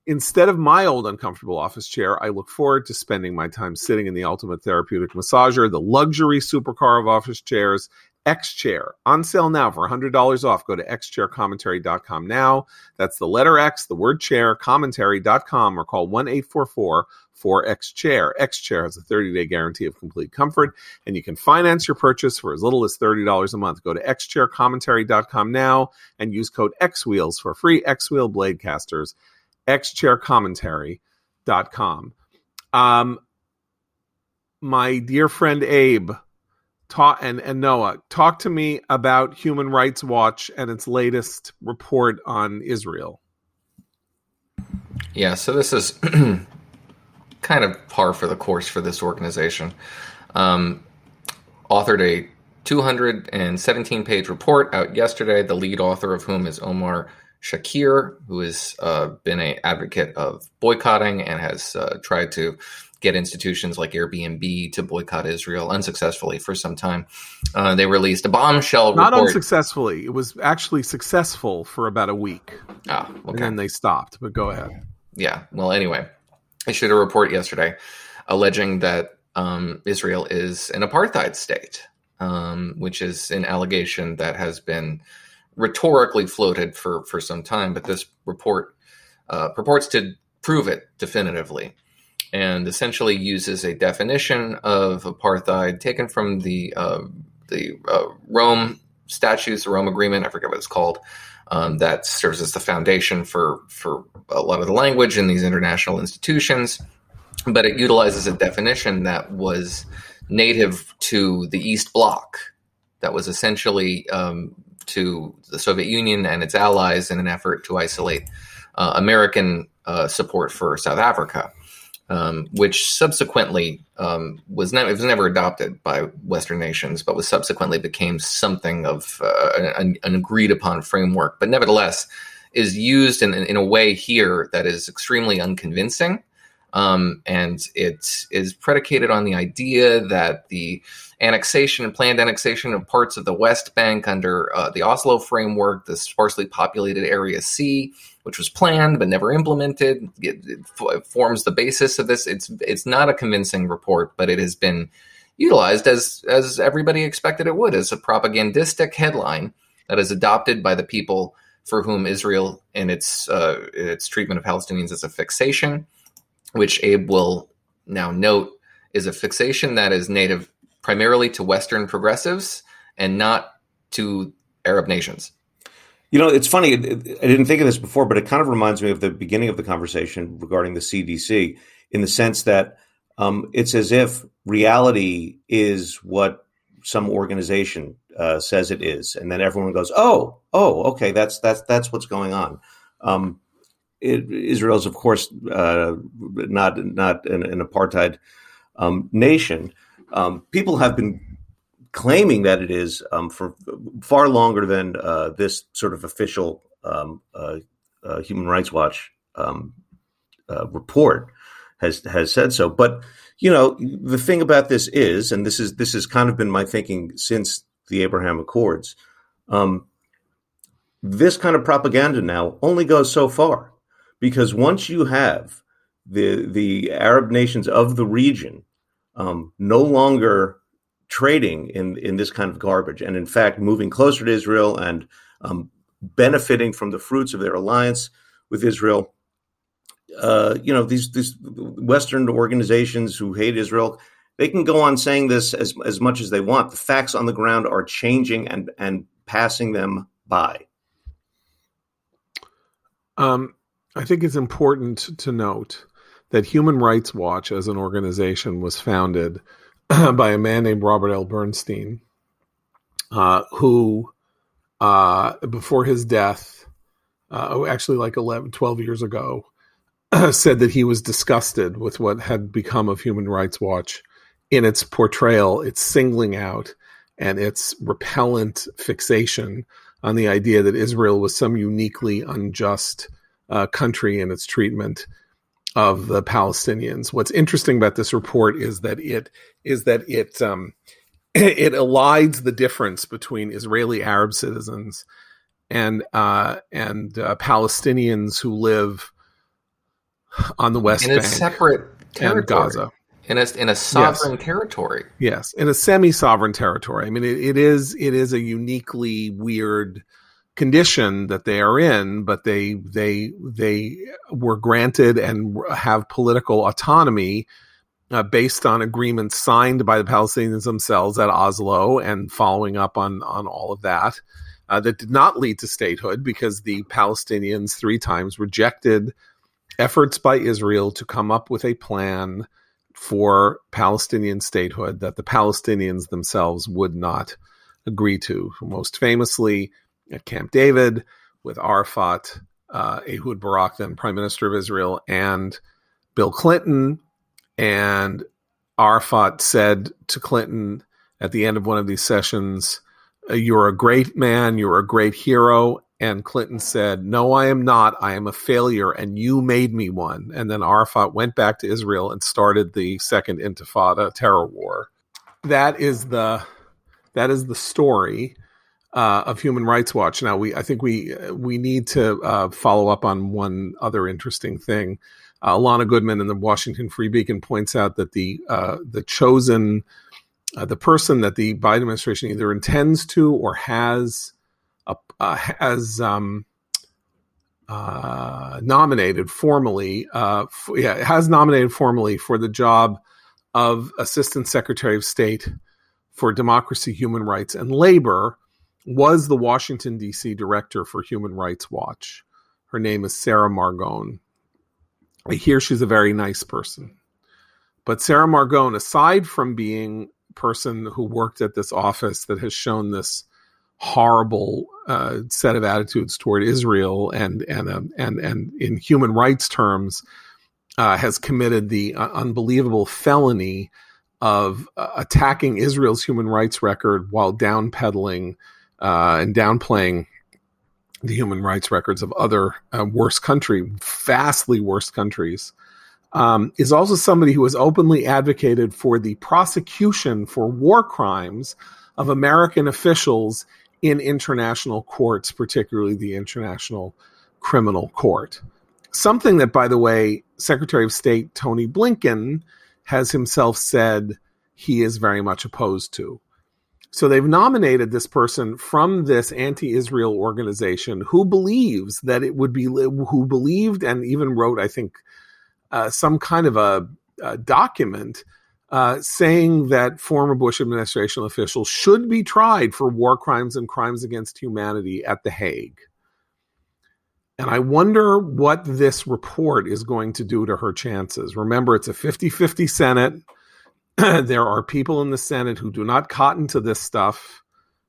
S1: Instead of my old uncomfortable office chair, I look forward to spending my time sitting in the ultimate therapeutic massager, the luxury supercar of office chairs, X Chair on sale now for $100 off. Go to xchaircommentary.com now. That's the letter X, the word chair, commentary.com, or call 1 844 4X Chair. X Chair has a 30 day guarantee of complete comfort, and you can finance your purchase for as little as $30 a month. Go to xchaircommentary.com now and use code X Wheels for free X Wheel blade casters. xchaircommentary.com. Um, my dear friend Abe, talk and, and Noah, talk to me about Human Rights Watch and its latest report on Israel.
S4: Yeah, so this is kind of par for the course for this organization. Um, authored a 217 page report out yesterday, the lead author of whom is Omar Shakir, who has uh, been an advocate of boycotting and has uh, tried to get institutions like Airbnb to boycott Israel unsuccessfully for some time. Uh, they released a bombshell
S1: Not
S4: report.
S1: unsuccessfully. It was actually successful for about a week.
S4: Ah, okay.
S1: And then they stopped. But go ahead.
S4: yeah. Well, anyway, I issued a report yesterday alleging that um, Israel is an apartheid state, um, which is an allegation that has been rhetorically floated for for some time. But this report uh, purports to prove it definitively, and essentially uses a definition of apartheid taken from the uh, the uh, Rome statutes, the Rome Agreement. I forget what it's called um, that serves as the foundation for for a lot of the language in these international institutions. But it utilizes a definition that was native to the East Bloc, that was essentially um, to the Soviet Union and its allies in an effort to isolate uh, American uh, support for South Africa. Um, which subsequently um, was never was never adopted by Western nations, but was subsequently became something of uh, an, an agreed upon framework. But nevertheless, is used in, in a way here that is extremely unconvincing. Um, and it is predicated on the idea that the annexation and planned annexation of parts of the West Bank under uh, the Oslo framework, the sparsely populated Area C, which was planned but never implemented, it, it forms the basis of this. It's it's not a convincing report, but it has been utilized as as everybody expected it would as a propagandistic headline that is adopted by the people for whom Israel and its uh, its treatment of Palestinians is a fixation, which Abe will now note is a fixation that is native primarily to Western progressives and not to Arab nations.
S3: You know, it's funny. I didn't think of this before, but it kind of reminds me of the beginning of the conversation regarding the CDC in the sense that um, it's as if reality is what some organization uh, says it is, and then everyone goes, "Oh, oh, okay, that's that's that's what's going on." Um, it, Israel's, of course, uh, not not an, an apartheid um, nation. Um, people have been claiming that it is um, for far longer than uh, this sort of official um, uh, uh, Human Rights Watch um, uh, report has has said so. But you know, the thing about this is, and this is this has kind of been my thinking since the Abraham Accords. Um, this kind of propaganda now only goes so far because once you have the the Arab nations of the region um, no longer trading in in this kind of garbage, and in fact moving closer to Israel and um, benefiting from the fruits of their alliance with Israel. Uh, you know these these Western organizations who hate Israel, they can go on saying this as as much as they want. The facts on the ground are changing and and passing them by.
S1: Um, I think it's important to note that Human Rights Watch, as an organization, was founded by a man named Robert L. Bernstein, uh, who, uh, before his death, uh, actually like 11, 12 years ago, said that he was disgusted with what had become of Human Rights Watch in its portrayal, its singling out, and its repellent fixation on the idea that Israel was some uniquely unjust uh, country in its treatment of the Palestinians. What's interesting about this report is that it is that it um, it elides the difference between Israeli Arab citizens and uh, and uh, Palestinians who live on the West
S4: in a
S1: Bank
S4: separate
S1: and
S4: territory.
S1: Gaza.
S4: In a, in a sovereign territory.
S1: Yes, in a semi-sovereign territory. I mean, it, it is it is a uniquely weird condition that they are in, but they they they were granted and have political autonomy uh, based on agreements signed by the Palestinians themselves at Oslo and following up on on all of that. Uh, that did not lead to statehood because the Palestinians three times rejected efforts by Israel to come up with a plan for Palestinian statehood that the Palestinians themselves would not agree to. Most famously at Camp David with Arafat, uh, Ehud Barak, then Prime Minister of Israel, and Bill Clinton. And Arafat said to Clinton at the end of one of these sessions, You're a great man, you're a great hero, and Clinton said, No, I am not. I am a failure, and you made me one. And then Arafat went back to Israel and started the second Intifada terror war. That is the that is the story uh, of Human Rights Watch. Now, we I think we we need to uh, follow up on one other interesting thing. Uh, Alana Goodman in the Washington Free Beacon points out that the uh, the chosen uh, the person that the Biden administration either intends to or has uh, has um, nominated formally, yeah, has nominated formally for the job of Assistant Secretary of State for Democracy, Human Rights, and Labor, was the Washington D.C. Director for Human Rights Watch. Her name is Sarah Margon. I hear she's a very nice person, but Sarah Margon, aside from being a person who worked at this office that has shown this horrible uh, set of attitudes toward Israel and and um, and and in human rights terms uh, has committed the uh, unbelievable felony of uh, attacking Israel's human rights record while downpedaling uh, and downplaying the human rights records of other uh, worse country, vastly worse countries. Um, is also somebody who has openly advocated for the prosecution for war crimes of American officials in international courts, particularly the International Criminal Court. Something that, by the way, Secretary of State Tony Blinken has himself said he is very much opposed to. So they've nominated this person from this anti-Israel organization who believes that it would be who believed and even wrote, I think, uh, some kind of a, a document uh, saying that former Bush administration officials should be tried for war crimes and crimes against humanity at The Hague. And I wonder what this report is going to do to her chances. Remember, it's a 50 50 Senate. there are people in the Senate who do not cotton to this stuff.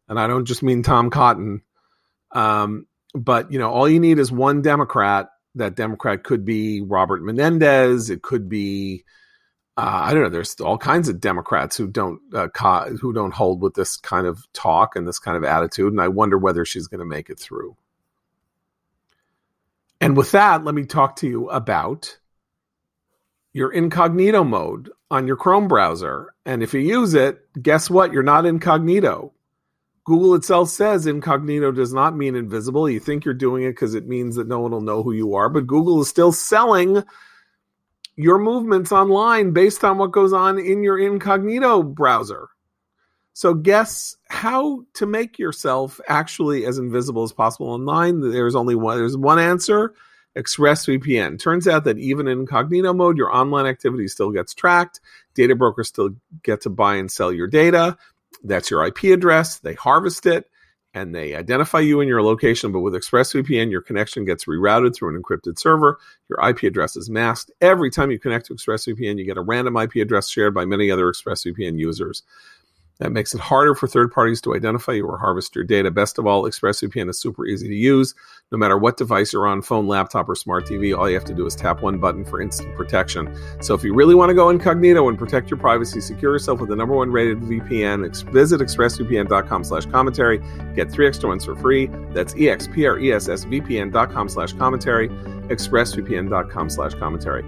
S1: And I don't just mean Tom Cotton. Um, but, you know, all you need is one Democrat. That Democrat could be Robert Menendez. It could be uh, I don't know. There's all kinds of Democrats who don't uh, co- who don't hold with this kind of talk and this kind of attitude, and I wonder whether she's going to make it through. And with that, let me talk to you about your incognito mode on your Chrome browser. And if you use it, guess what? You're not incognito. Google itself says incognito does not mean invisible. You think you're doing it because it means that no one will know who you are, but Google is still selling your movements online based on what goes on in your incognito browser. So guess how to make yourself actually as invisible as possible online. There's only one there's one answer. ExpressVPN. Turns out that even in incognito mode, your online activity still gets tracked. Data brokers still get to buy and sell your data. That's your IP address. They harvest it and they identify you and your location. But with ExpressVPN, your connection gets rerouted through an encrypted server. Your IP address is masked. Every time you connect to ExpressVPN, you get a random IP address shared by many other ExpressVPN users. That makes it harder for third parties to identify you or harvest your data. Best of all, ExpressVPN is super easy to use. No matter what device you're on, phone, laptop, or smart TV, all you have to do is tap one button for instant protection. So if you really want to go incognito and protect your privacy, secure yourself with the number one rated VPN, visit expressvpn.com slash commentary. Get three extra ones for free. That's expressvpn.com slash commentary, expressvpn.com slash commentary.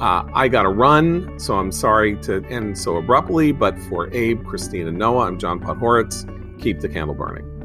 S1: Uh, I got to run, so I'm sorry to end so abruptly. But for Abe, Christina, Noah, I'm John Podhoretz. Keep the candle burning.